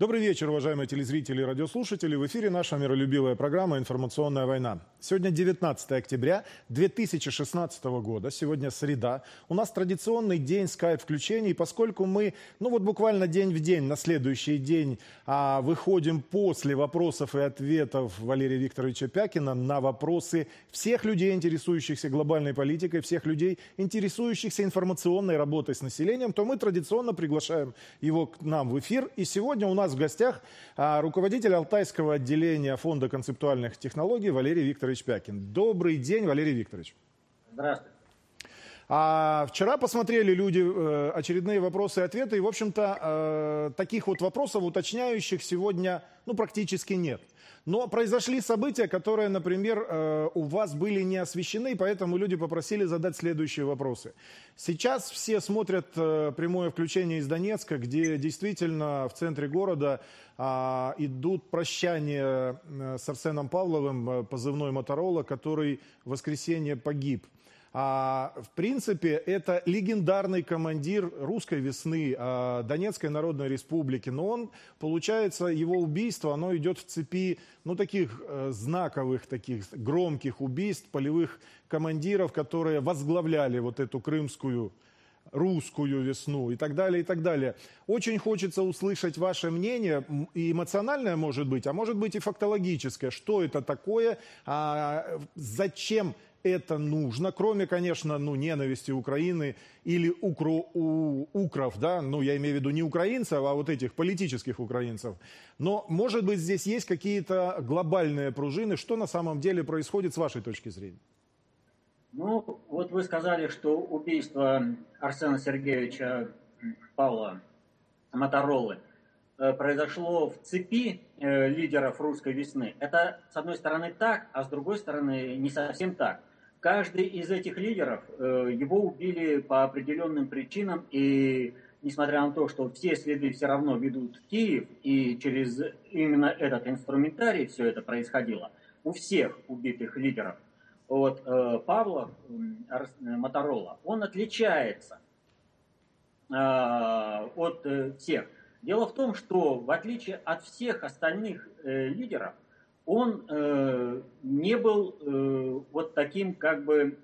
Добрый вечер, уважаемые телезрители и радиослушатели. В эфире наша миролюбивая программа «Информационная война». Сегодня 19 октября 2016 года, сегодня среда. У нас традиционный день скайп-включений, поскольку мы, ну вот буквально день в день, на следующий день а, выходим после вопросов и ответов Валерия Викторовича Пякина на вопросы всех людей, интересующихся глобальной политикой, всех людей, интересующихся информационной работой с населением, то мы традиционно приглашаем его к нам в эфир. И сегодня у нас нас в гостях а, руководитель Алтайского отделения Фонда концептуальных технологий Валерий Викторович Пякин. Добрый день, Валерий Викторович. Здравствуйте. А вчера посмотрели люди э, очередные вопросы и ответы, и, в общем-то, э, таких вот вопросов уточняющих сегодня ну, практически нет. Но произошли события, которые, например, э, у вас были не освещены, поэтому люди попросили задать следующие вопросы. Сейчас все смотрят э, прямое включение из Донецка, где действительно в центре города а, идут прощания э, с Арсеном Павловым, позывной Моторола, который в воскресенье погиб. А, в принципе, это легендарный командир русской весны а, Донецкой Народной Республики. Но он, получается, его убийство, оно идет в цепи, ну, таких э, знаковых, таких громких убийств полевых командиров, которые возглавляли вот эту крымскую русскую весну и так далее, и так далее. Очень хочется услышать ваше мнение, и эмоциональное может быть, а может быть и фактологическое. Что это такое, а, зачем это нужно, кроме, конечно, ну, ненависти Украины или укро, у, укров, да, ну, я имею в виду не украинцев, а вот этих политических украинцев. Но, может быть, здесь есть какие-то глобальные пружины, что на самом деле происходит с вашей точки зрения? Ну, вот вы сказали, что убийство Арсена Сергеевича Павла Моторолы э, произошло в цепи э, лидеров русской весны. Это, с одной стороны, так, а с другой стороны, не совсем так. Каждый из этих лидеров, э, его убили по определенным причинам, и несмотря на то, что все следы все равно ведут в Киев, и через именно этот инструментарий все это происходило, у всех убитых лидеров, вот э, Павла Моторола, он отличается э, от всех. Дело в том, что в отличие от всех остальных лидеров, он э, не был э, вот таким как бы,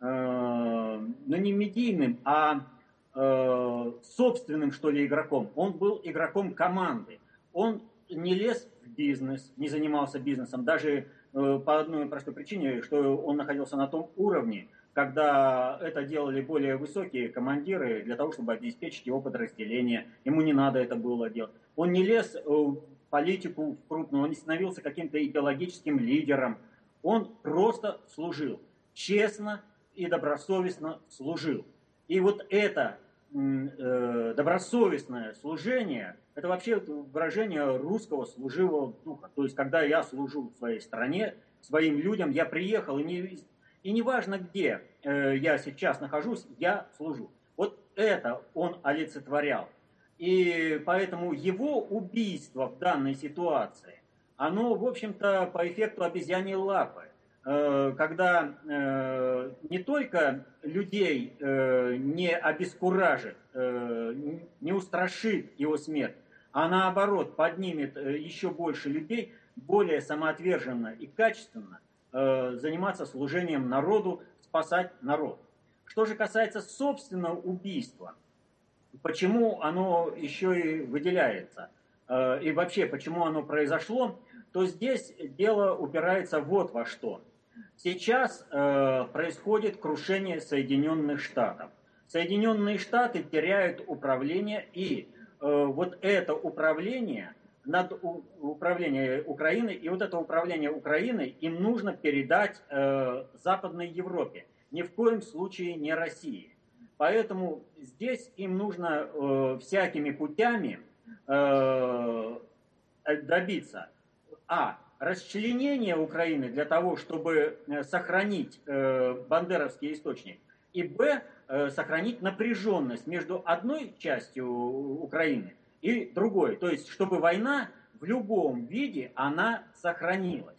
э, ну не медийным, а э, собственным что ли игроком. Он был игроком команды. Он не лез в бизнес, не занимался бизнесом, даже э, по одной простой причине, что он находился на том уровне, когда это делали более высокие командиры для того, чтобы обеспечить его подразделение. Ему не надо это было делать. Он не лез э, политику крупную, он не становился каким-то идеологическим лидером. Он просто служил, честно и добросовестно служил. И вот это э, добросовестное служение, это вообще выражение русского служивого духа. То есть, когда я служу своей стране, своим людям, я приехал, и не, и не важно, где э, я сейчас нахожусь, я служу. Вот это он олицетворял. И поэтому его убийство в данной ситуации, оно, в общем-то, по эффекту обезьяньей лапы. Э, когда э, не только людей э, не обескуражит, не устрашит его смерть, а наоборот поднимет еще больше людей, более самоотверженно и качественно заниматься служением народу, спасать народ. Что же касается собственного убийства – почему оно еще и выделяется, э, и вообще почему оно произошло, то здесь дело упирается вот во что. Сейчас э, происходит крушение Соединенных Штатов. Соединенные Штаты теряют управление, и э, вот это управление над управление Украины, и вот это управление Украиной им нужно передать Западной Европе. Ни в коем случае не России. Поэтому здесь им нужно э, всякими путями э, добиться а расчленения Украины для того, чтобы э, сохранить э, бандеровский источник, и б э, сохранить напряженность между одной частью Украины и другой, то есть чтобы война в любом виде она сохранилась.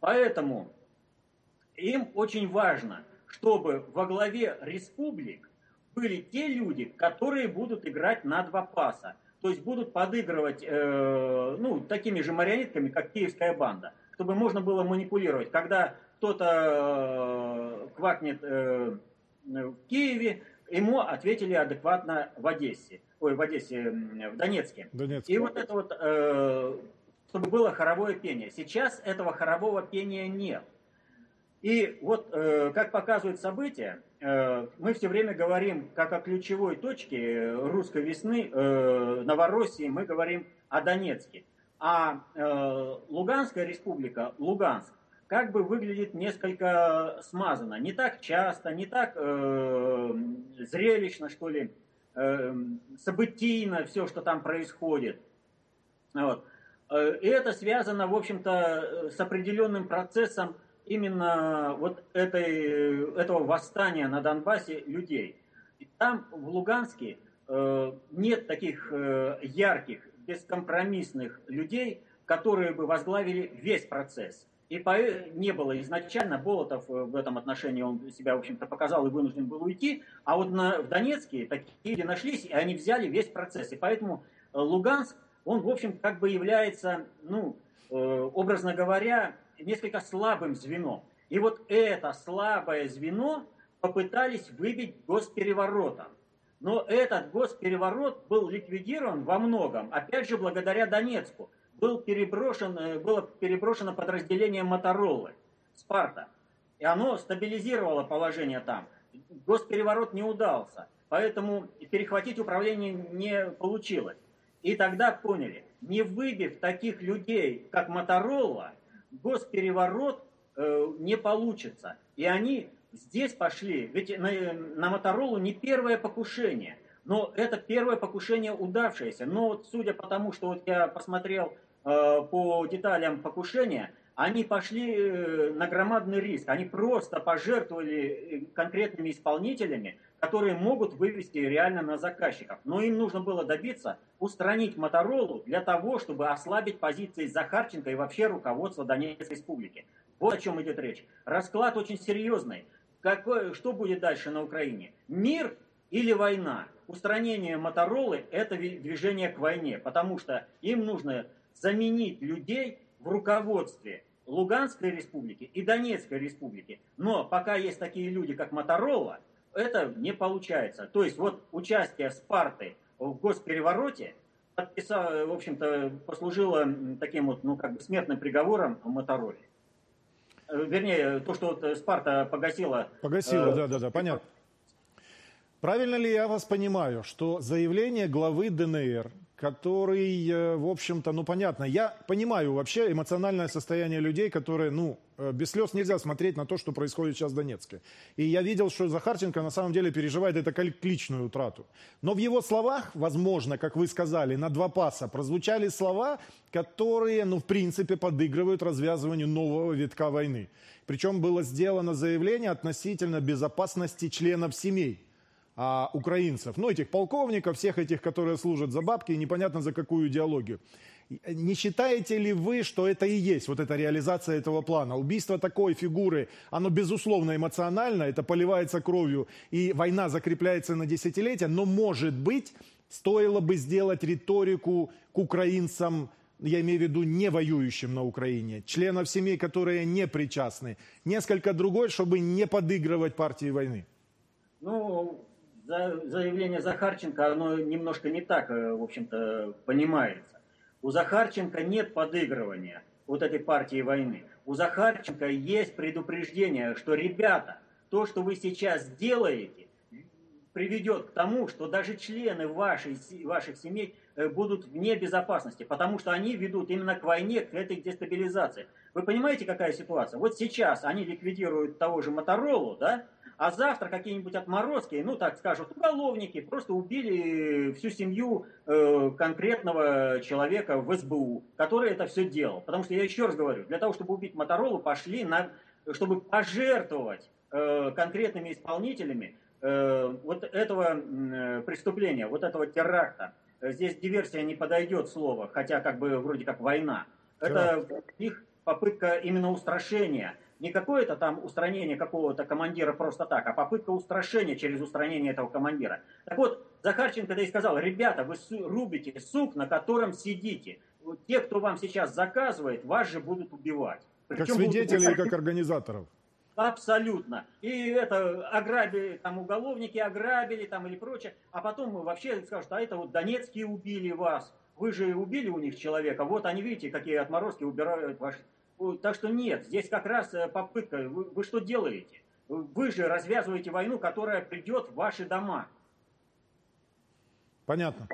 Поэтому им очень важно чтобы во главе республик были те люди, которые будут играть на два паса. то есть будут подыгрывать э, ну, такими же марионетками, как киевская банда, чтобы можно было манипулировать. Когда кто-то э, квакнет э, в Киеве, ему ответили адекватно в Одессе, ой, в Одессе, в Донецке. Донецке. И вот это вот, э, чтобы было хоровое пение. Сейчас этого хорового пения нет. И вот, э, как показывают события, э, мы все время говорим, как о ключевой точке русской весны, э, Новороссии, мы говорим о Донецке. А Луганская республика, Луганск, как бы выглядит несколько смазанно. Не так часто, не так зрелищно, что ли, событийно все, что там происходит. Вот. И это связано, в общем-то, с определенным процессом именно вот этой, этого восстания на Донбассе людей. И там, в Луганске, э, нет таких э, ярких, бескомпромиссных людей, которые бы возглавили весь процесс. И по, не было изначально, Болотов э, в этом отношении, он себя, в общем-то, показал и вынужден был уйти, а вот на, в Донецке такие люди нашлись, и они взяли весь процесс. И поэтому Луганск, он, в общем, как бы является, ну, образно говоря, несколько слабым звеном. И вот это слабое звено попытались выбить госпереворотом. Но этот госпереворот был ликвидирован во многом, опять же, благодаря Донецку. Был переброшен, э, было переброшено подразделение Моторолы, Спарта. И оно стабилизировало положение там. Госпереворот не удался, поэтому перехватить управление не получилось. И тогда поняли, не выбив таких людей, как Моторола, госпереворот э, не получится. И они здесь пошли, ведь на, на Моторолу не первое покушение, но это первое покушение удавшееся. Но вот судя по тому, что вот я посмотрел по деталям покушения, они пошли э, на громадный риск. Они просто пожертвовали э, конкретными исполнителями, которые могут вывести реально на заказчиков. Но им нужно было добиться устранить Моторолу для того, чтобы ослабить позиции Захарченко и вообще руководства Донецкой республики. Вот о чем идет речь. Расклад очень серьезный. Какой, что будет дальше на Украине? Мир или война? Устранение Моторолы – это движение к войне, потому что им нужно заменить людей в руководстве Луганской республики и Донецкой республики. Но пока есть такие люди, как Моторола – это не получается. То есть вот участие Спарты в госперевороте подписал, в общем-то, послужило таким вот, ну, как бы смертным приговором Мотороле. Э, вернее, то, что вот Спарта погасила... Погасила, э, да, да, да, понятно. Правильно ли я вас понимаю, что заявление главы ДНР который, э, в общем-то, ну понятно, я понимаю вообще эмоциональное состояние людей, которые, ну, э, без слез нельзя смотреть на то, что происходит сейчас в Донецке. И я видел, что Захарченко на самом деле переживает это как личную утрату. Но в его словах, возможно, как вы сказали, на два паса прозвучали слова, которые, ну, в принципе, подыгрывают развязыванию нового витка войны. Причем было сделано заявление относительно безопасности членов семей а, украинцев, ну, этих полковников, всех этих, которые служат за бабки, непонятно за какую идеологию. Не считаете ли вы, что это и есть вот эта реализация этого плана? Убийство такой фигуры, оно безусловно эмоционально, это поливается кровью, и война закрепляется на десятилетия, но, может быть, стоило бы сделать риторику к украинцам, я имею в виду не воюющим на Украине, членов семей, которые не причастны, несколько другой, чтобы не подыгрывать партии войны? Ну, заявление Захарченко, оно немножко не так, э, в общем-то, понимается. У Захарченко нет подыгрывания вот этой партии войны. У Захарченко есть предупреждение, что, ребята, то, что вы сейчас делаете, приведет к тому, что даже члены вашей, ваших семей э, будут вне безопасности, потому что они ведут именно к войне, к этой дестабилизации. Вы понимаете, какая ситуация? Вот сейчас они ликвидируют того же Моторолу, да, а завтра какие-нибудь отморозки, ну так скажут, уголовники, просто убили всю семью э, конкретного человека в СБУ, который это все делал. Потому что я еще раз говорю, для того, чтобы убить Моторолу, пошли на, чтобы пожертвовать э, конкретными исполнителями э, вот этого э, преступления, вот этого теракта. Здесь диверсия не подойдет слово, хотя как бы вроде как война. Это их попытка именно устрашения не какое-то там устранение какого-то командира просто так, а попытка устрашения через устранение этого командира. Так вот, Захарченко да и сказал, ребята, вы рубите сук, на котором сидите. Те, кто вам сейчас заказывает, вас же будут убивать. Причем как свидетелей будут... и как организаторов. Абсолютно. И это ограбили, там уголовники ограбили там или прочее, а потом вообще скажут, а это вот донецкие убили вас, вы же убили у них человека, вот они, видите, какие отморозки убирают ваши. Так что нет, здесь как раз э, попытка, вы, вы что делаете? Вы же развязываете войну, которая придет в ваши дома. Понятно.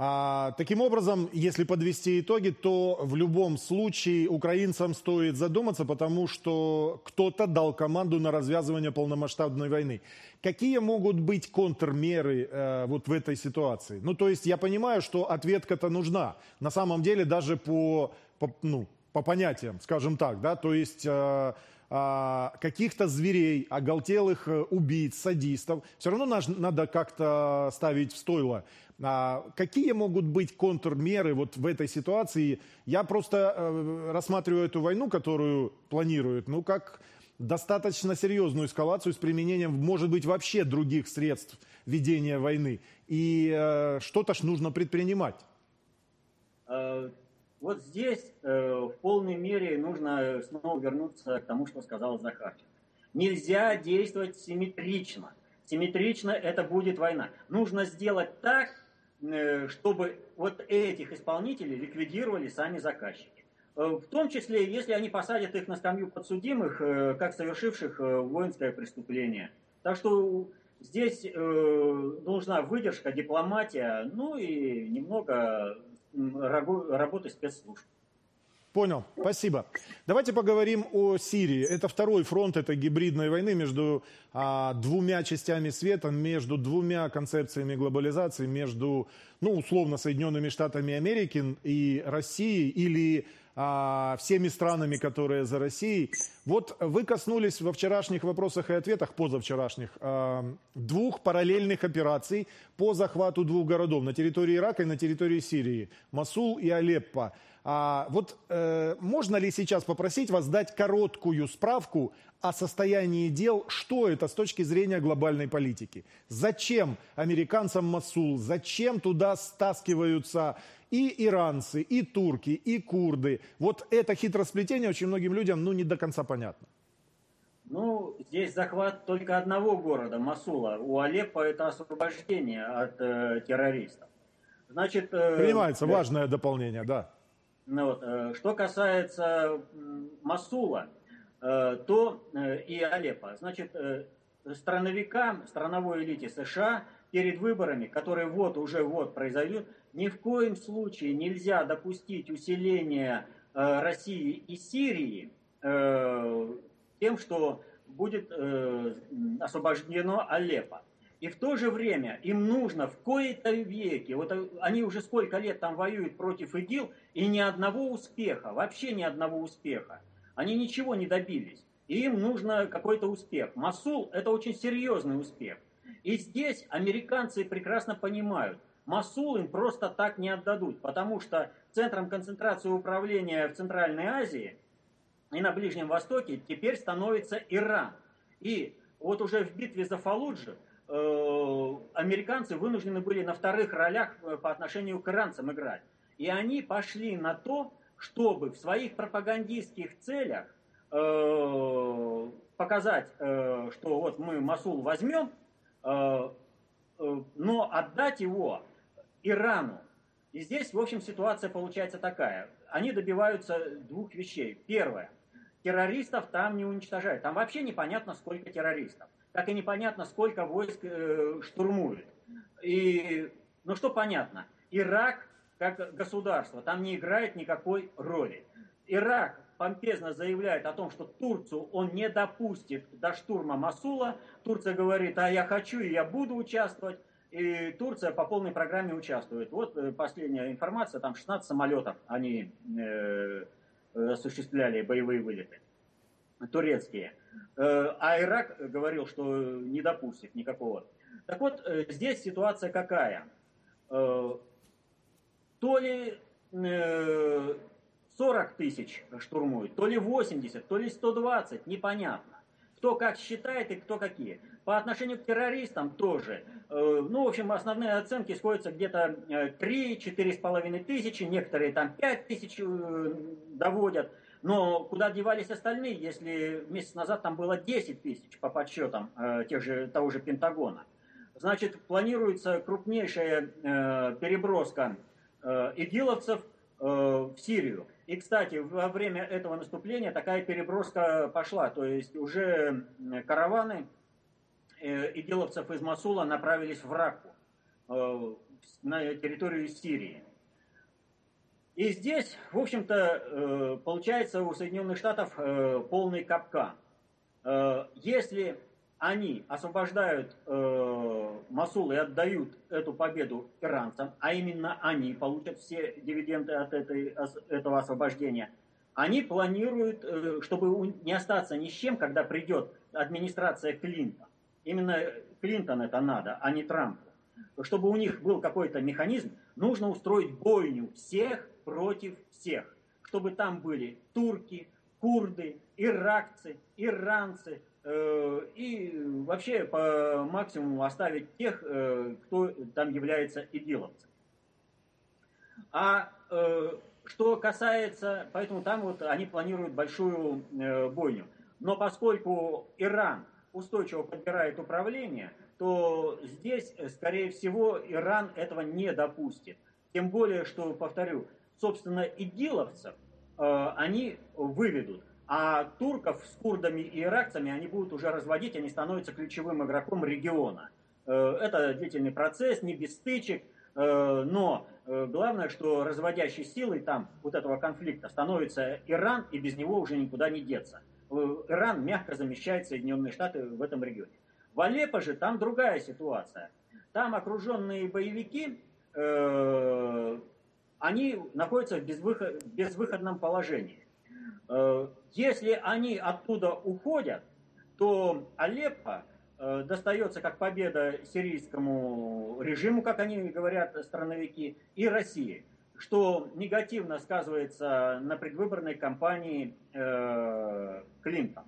А, таким образом, если подвести итоги, то в любом случае украинцам стоит задуматься, потому что кто-то дал команду на развязывание полномасштабной войны. Какие могут быть контрмеры э, вот в этой ситуации? Ну, то есть я понимаю, что ответка-то нужна. На самом деле даже по, по, ну, по понятиям, скажем так, да, то есть... Э, а, каких-то зверей, оголтелых э, убийц, садистов, все равно надо как-то ставить в стойло. А какие могут быть контрмеры вот в этой ситуации? Я просто э, рассматриваю эту войну, которую планируют, ну, как достаточно серьезную эскалацию с применением, может быть, вообще других средств ведения войны. И э, что-то ж нужно предпринимать. Вот здесь э, в полной мере нужно снова вернуться к тому, что сказал Захарченко. Нельзя действовать симметрично. Симметрично это будет война. Нужно сделать так, э, чтобы вот этих исполнителей ликвидировали сами заказчики. Э, в том числе, если они посадят их на скамью подсудимых, э, как совершивших э, воинское преступление. Так что здесь э, нужна выдержка, дипломатия, ну и немного работы спецслужб. Понял, спасибо. Давайте поговорим о Сирии. Это второй фронт этой гибридной войны между а, двумя частями света, между двумя концепциями глобализации, между, ну, условно, Соединенными Штатами Америки и Россией или а, всеми странами, которые за Россией. Вот вы коснулись во вчерашних вопросах и ответах, позавчерашних, а, двух параллельных операций по захвату двух городов на территории Ирака и на территории Сирии, Масул и Алеппо. А вот э, можно ли сейчас попросить вас дать короткую справку о состоянии дел, что это с точки зрения глобальной политики? Зачем американцам Масул? Зачем туда стаскиваются и иранцы, и турки, и курды? Вот это хитросплетение очень многим людям ну, не до конца понятно. Ну, здесь захват только одного города, Масула. У Алеппо это освобождение от э, террористов. Значит, э, Принимается, э, важное дополнение, да. Ну, вот, э, что касается Масула, э, то э, и Алеппо, значит, страновикам, страновой элите США перед выборами, которые вот уже вот произойдут, ни в коем случае нельзя допустить усиления России и Сирии тем, что будет освобождено Алеппо. И в то же время им нужно в кои-то веке, вот они уже сколько лет там воюют против ИГИЛ, и ни одного успеха, вообще ни одного успеха. Они ничего не добились. И им нужно какой-то успех. Масул – это очень серьезный успех. И здесь американцы прекрасно понимают, Масул им просто так не отдадут, потому что центром концентрации управления в Центральной Азии и на Ближнем Востоке теперь становится Иран. И вот уже в битве за Фалуджи Э, американцы вынуждены были на вторых ролях э, по отношению к иранцам играть. И они пошли на то, чтобы в своих пропагандистских целях э, показать, что вот мы Масул возьмем, но отдать его Ирану. И здесь, в общем, ситуация получается такая. Они добиваются двух вещей. Первое. Террористов там не уничтожают. Там вообще непонятно, сколько террористов как и непонятно, сколько войск э, штурмует. И, ну что понятно, Ирак как государство там не играет никакой роли. Ирак помпезно заявляет о том, что Турцию он не допустит до штурма Масула. Турция говорит, а я хочу и я буду участвовать. И Турция по полной программе участвует. Вот э, последняя информация, там 16 самолетов они э, осуществляли боевые вылеты турецкие. Э, а Ирак говорил, что не допустит никакого. Так вот, э, здесь ситуация какая? То ли 40 тысяч штурмуют, то ли 80, то ли 120, непонятно. Кто как считает и кто какие. По отношению к террористам тоже. Э, ну, в общем, основные оценки сходятся где-то 3-4,5 э, тысячи, некоторые там 5 тысяч э, доводят. Но куда девались остальные, если месяц назад там было 10 тысяч по подсчетам тех же, того же Пентагона? Значит, планируется крупнейшая переброска игиловцев в Сирию. И, кстати, во время этого наступления такая переброска пошла. То есть уже караваны э, игиловцев из Масула направились в Раку, э, на территорию Сирии. И здесь, в общем-то, э, получается у Соединенных Штатов полный капкан. Если они освобождают э, Масул и отдают эту победу иранцам, а именно они получат все дивиденды от этой, этого освобождения, они планируют, э, чтобы не остаться ни с чем, когда придет администрация Клинтона. Именно Клинтон это надо, а не Трампу. Чтобы у них был какой-то механизм, нужно устроить бойню всех против всех. Чтобы там были турки, курды, иракцы, иранцы, Э, и вообще по максимуму оставить тех, э, кто там является идиловцем. А э, что касается, поэтому там вот они планируют большую бойню. Но поскольку Иран устойчиво подбирает управление, то здесь, скорее всего, Иран этого не допустит. Тем более, что, повторю, собственно, идиловцев они выведут. А турков с курдами и иракцами они будут уже разводить, они становятся ключевым игроком региона. Э, это длительный процесс, не без стычек, э, но э, главное, что разводящей силой там вот этого конфликта становится Иран, и без него уже никуда не деться. Иран мягко замещает Соединенные Штаты в этом регионе. В Алеппо же там другая ситуация. Там окруженные боевики, они находятся в безвыходном положении. Э, если они оттуда уходят, то Алеппо э, достается как победа сирийскому режиму, как они говорят страновики, и России, что негативно сказывается на предвыборной кампании э, Клинтон.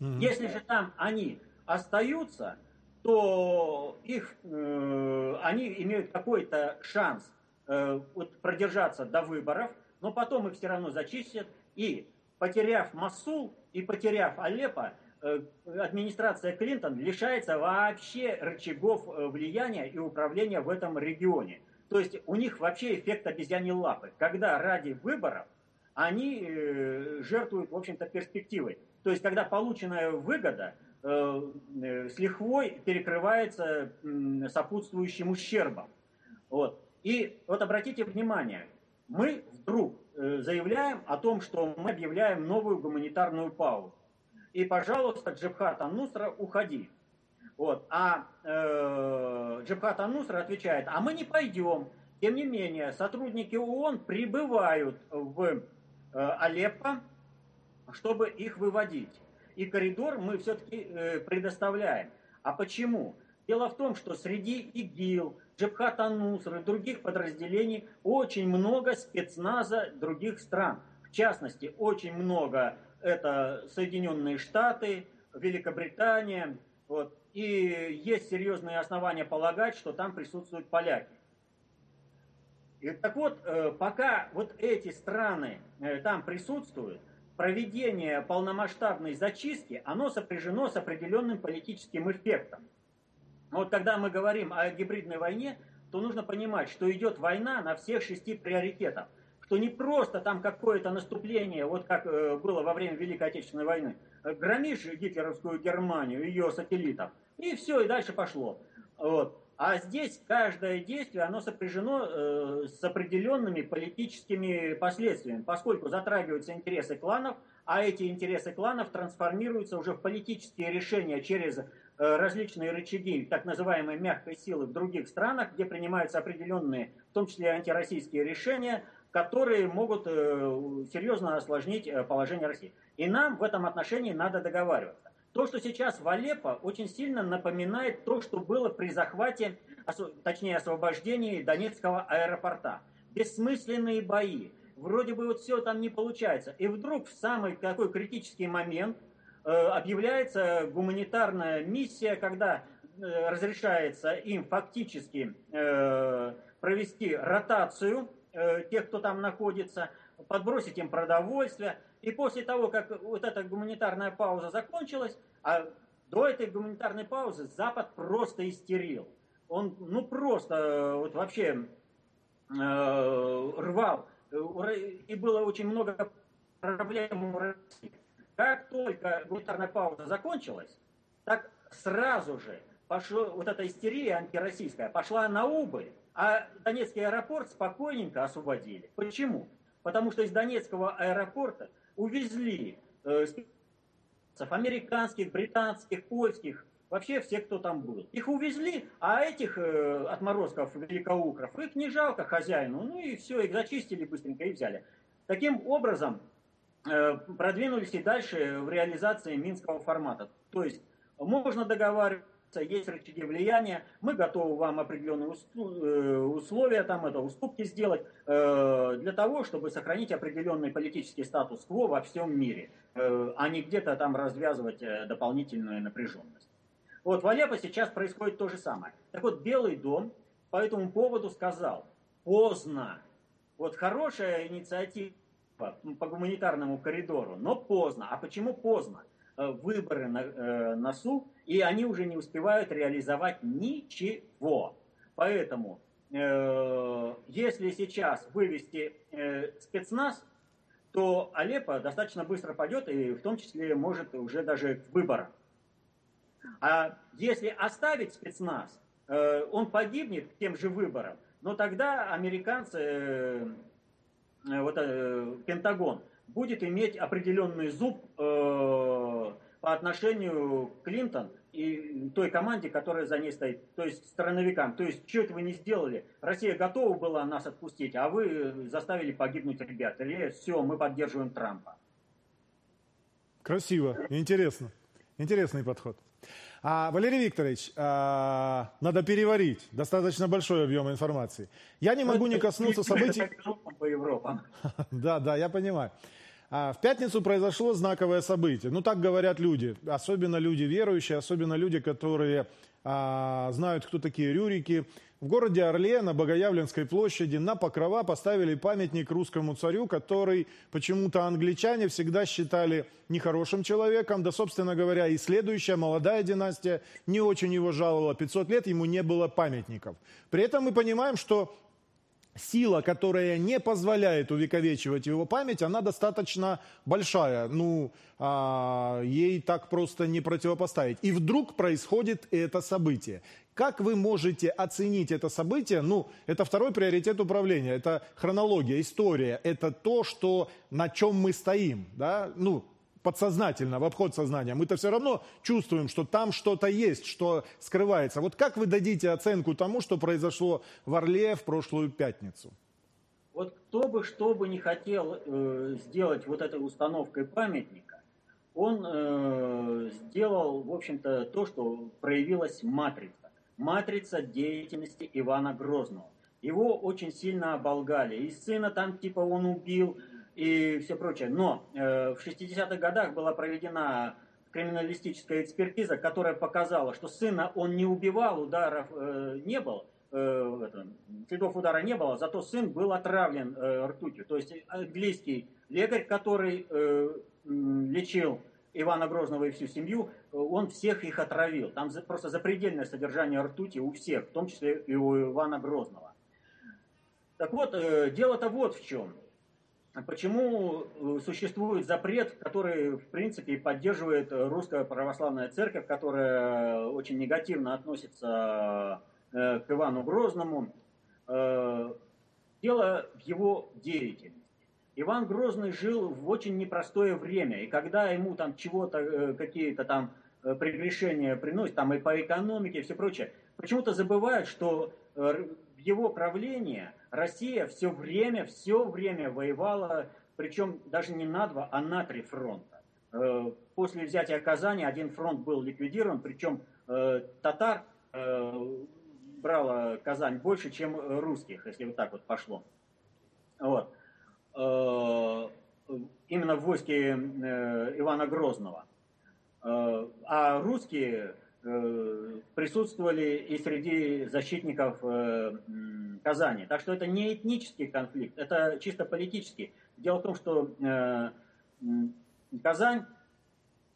Mm-hmm. Если же там они остаются, то их, э, они имеют какой-то шанс э, вот, продержаться до выборов, но потом их все равно зачистят, и потеряв Масул и потеряв Алеппо, э, администрация Клинтон лишается вообще рычагов э, влияния и управления в этом регионе. То есть у них вообще эффект обезьяньей лапы, когда ради выборов они э, жертвуют, в общем-то, перспективой. То есть когда полученная выгода с лихвой перекрывается сопутствующим ущербом. Вот. И вот обратите внимание, мы вдруг Э, заявляем о том, что мы объявляем новую гуманитарную паузу. И, пожалуйста, Джабхат Аннусра, уходи. Вот. А э, Джабхат Аннусра отвечает, а мы не пойдем. Тем не менее, сотрудники ООН прибывают в э, Алеппо, чтобы их выводить. И коридор мы все-таки э, предоставляем. А почему? Дело в том, что среди ИГИЛ, Джабхат Ануср и других подразделений очень много спецназа других стран. В частности, очень много это Соединенные Штаты, Великобритания. Вот. И есть серьезные основания полагать, что там присутствуют поляки. И так вот, э, пока вот эти страны э, там присутствуют, проведение полномасштабной зачистки, оно сопряжено с определенным политическим эффектом. Вот когда мы говорим о гибридной войне, то нужно понимать, что идет война на всех шести приоритетах. Что не просто там какое-то наступление, вот как э, было во время Великой Отечественной войны. Громишь гитлеровскую Германию, ее сателлитов, и все, и дальше пошло. Вот. А здесь каждое действие, оно сопряжено э, с определенными политическими последствиями, поскольку затрагиваются интересы кланов, а эти интересы кланов трансформируются уже в политические решения через Э, различные рычаги так называемой мягкой силы в других странах, где принимаются определенные, в том числе антироссийские решения, которые могут э, серьезно осложнить э, положение России. И нам в этом отношении надо договариваться. То, что сейчас в Алеппо, очень сильно напоминает то, что было при захвате, точнее освобождении Донецкого аэропорта. Бессмысленные бои. Вроде бы вот все там не получается. И вдруг в самый такой критический момент объявляется гуманитарная миссия, когда разрешается им фактически провести ротацию тех, кто там находится, подбросить им продовольствие. И после того, как вот эта гуманитарная пауза закончилась, а до этой гуманитарной паузы Запад просто истерил. Он, ну просто, вот вообще э, рвал. И было очень много проблем у России. Как только гуманитарная пауза закончилась, так сразу же пошло, вот эта истерия антироссийская пошла на убыль, а Донецкий аэропорт спокойненько освободили. Почему? Потому что из Донецкого аэропорта увезли э, американских, британских, польских, вообще все, кто там был. Их увезли, а этих э, отморозков, великоукров, их не жалко хозяину, ну и все, их зачистили быстренько и взяли. Таким образом, э, продвинулись и дальше в реализации минского формата. То есть можно договариваться есть рычаги влияния, мы готовы вам определенные э, условия, там, это, уступки сделать э, для того, чтобы сохранить определенный политический статус-кво во всем мире, э, а не где-то там развязывать дополнительную напряженность. Вот в Алеппо сейчас происходит то же самое. Так вот, Белый дом по этому поводу сказал, поздно. Вот хорошая инициатива по гуманитарному коридору, но поздно. А почему поздно? Выборы на носу, и они уже не успевают реализовать ничего. Поэтому, э, если сейчас вывести э, спецназ, то Алеппо достаточно быстро пойдет, и в том числе может уже даже к выборам. А если оставить спецназ, э, он погибнет тем же выбором, но тогда американцы, э, вот э, Пентагон, будет иметь определенный зуб э, по отношению к Клинтон и той команде, которая за ней стоит, то есть страновикам. То есть, что это вы не сделали? Россия готова была нас отпустить, а вы заставили погибнуть ребят. Или все, мы поддерживаем Трампа. Красиво, интересно. Интересный подход. А, Валерий Викторович, а, надо переварить достаточно большой объем информации. Я не могу не коснуться событий... По Европам. Да, да, я понимаю. А в пятницу произошло знаковое событие. Ну, так говорят люди, особенно люди верующие, особенно люди, которые а, знают, кто такие рюрики. В городе Орле на Богоявленской площади на Покрова поставили памятник русскому царю, который почему-то англичане всегда считали нехорошим человеком. Да, собственно говоря, и следующая молодая династия не очень его жаловала. 500 лет ему не было памятников. При этом мы понимаем, что сила, которая не позволяет увековечивать его память, она достаточно большая. Ну, а, ей так просто не противопоставить. И вдруг происходит это событие. Как вы можете оценить это событие? Ну, это второй приоритет управления, это хронология, история, это то, что, на чем мы стоим. Да? Ну, подсознательно, в обход сознания, мы-то все равно чувствуем, что там что-то есть, что скрывается. Вот как вы дадите оценку тому, что произошло в Орле в прошлую пятницу? Вот кто бы что бы не хотел э, сделать вот этой установкой памятника, он э, сделал, в общем-то, то, что проявилась матрица. Матрица деятельности Ивана Грозного. Его очень сильно оболгали. И сына там типа он убил, и все прочее. Но э, в 60-х годах была проведена криминалистическая экспертиза, которая показала, что сына он не убивал, ударов э, не было, э, это, следов удара не было, зато сын был отравлен э, ртутью. То есть английский лекарь, который э, лечил Ивана Грозного и всю семью, он всех их отравил. Там просто запредельное содержание ртути у всех, в том числе и у Ивана Грозного. Так вот, э, дело-то вот в чем. Почему э, существует запрет, который, в принципе, поддерживает русская православная церковь, которая очень негативно относится э, к Ивану Грозному? Э, дело в его деятельности. Иван Грозный жил в очень непростое время, и когда ему там чего-то, какие-то там прегрешения приносят, там и по экономике, и все прочее, почему-то забывают, что его правления Россия все время, все время воевала, причем даже не на два, а на три фронта. Э, после взятия Казани один фронт был ликвидирован, причем э, татар э, брала Казань больше, чем русских, если вот так вот пошло. Вот. Именно в войске Ивана Грозного. а русские присутствовали и среди защитников э, Казани. Так что это не этнический конфликт, это чисто политический. Дело в том, что э, Казань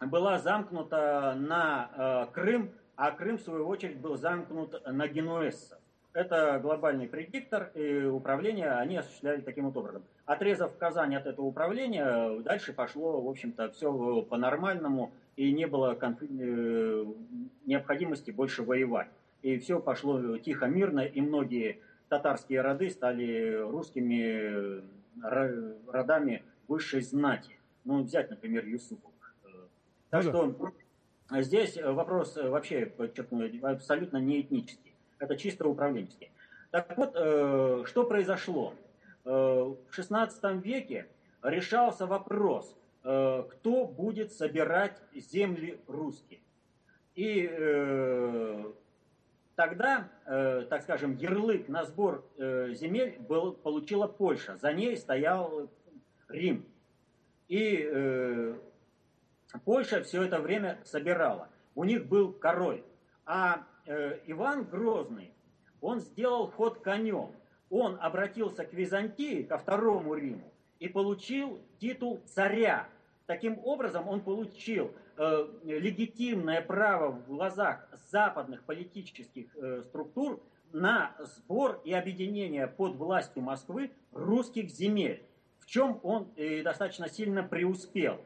была замкнута на э, Крым, а Крым, в свою очередь, был замкнут на генуэзцев. Это глобальный предиктор, и управление они осуществляли таким вот образом. Отрезав Казань от этого управления, дальше пошло, в общем-то, все по-нормальному, и не было конфли... Э, необходимости больше воевать. И все пошло тихо, мирно, и многие татарские роды стали русскими э, родами высшей знати. Ну, взять, например, Юсупов. Так ну, что да. здесь вопрос вообще, подчеркну, абсолютно не этнический. Это чисто управленческий. Так вот, э, что произошло? Э, в XVI веке решался вопрос, э, кто будет собирать земли русские. И тогда, так скажем, ярлык на сбор земель был, получила Польша. За ней стоял Рим. И Польша все это время собирала. У них был король. А э, Иван Грозный, он сделал ход конем. Он обратился к Византии, ко второму Риму, и получил титул царя. Таким образом, он получил э, легитимное право в глазах западных политических э, структур на сбор и объединение под властью Москвы русских земель, в чем он э, достаточно сильно преуспел.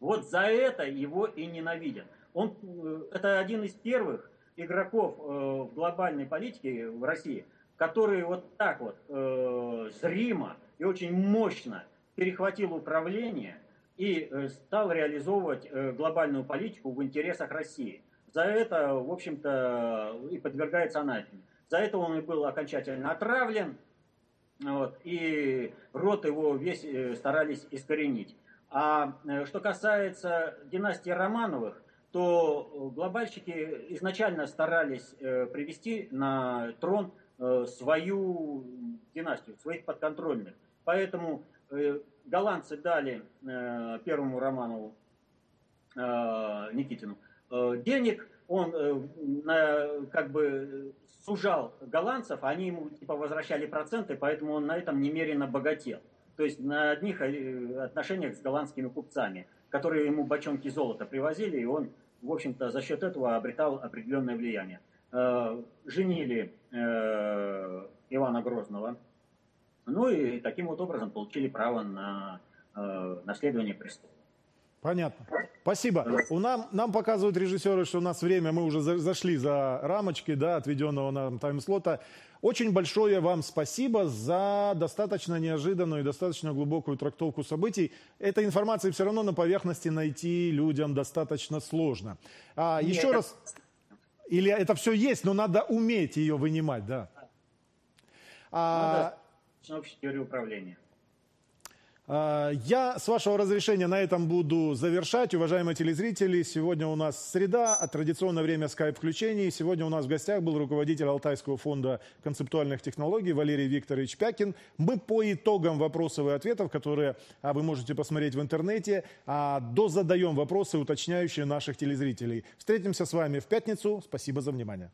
Вот за это его и ненавидят. Он, э, это один из первых игроков э, в глобальной политике в России, который вот так вот э, зримо и очень мощно перехватил управление и стал реализовывать глобальную политику в интересах России. За это, в общем-то, и подвергается анафеме. За это он и был окончательно отравлен, вот, и рот его весь старались искоренить. А э, что касается династии Романовых, то глобальщики изначально старались э, привести на трон э, свою династию, своих подконтрольных. Поэтому голландцы дали первому Романову Никитину. Денег, он как бы сужал голландцев, они ему типа возвращали проценты, поэтому он на этом немерено богател. То есть на одних э, отношениях с голландскими купцами, которые ему бочонки золота привозили, и он, в общем-то, за счет этого обретал определенное влияние. Э, женили э, Ивана Грозного, ну и таким вот образом получили право на наследование престола. Понятно. Спасибо. У нам, нам показывают режиссеры, что у нас время, мы уже за, зашли за рамочки, да, отведенного нам тайм-слота. Очень большое вам спасибо за достаточно неожиданную и достаточно глубокую трактовку событий. Этой информации все равно на поверхности найти людям достаточно сложно. А, Нет, еще это... раз, или это все есть, но надо уметь ее вынимать, да? А... Ну, да. Общая теория управления. А, я, с вашего разрешения, на этом буду завершать. Уважаемые телезрители, сегодня у нас среда, а традиционное время скайп-включений. Сегодня у нас в гостях был руководитель Алтайского фонда концептуальных технологий Валерий Викторович Пякин. Мы по итогам вопросов и ответов, которые а, вы можете посмотреть в интернете, дозадаем вопросы, уточняющие наших телезрителей. Встретимся с вами в пятницу. Спасибо за внимание.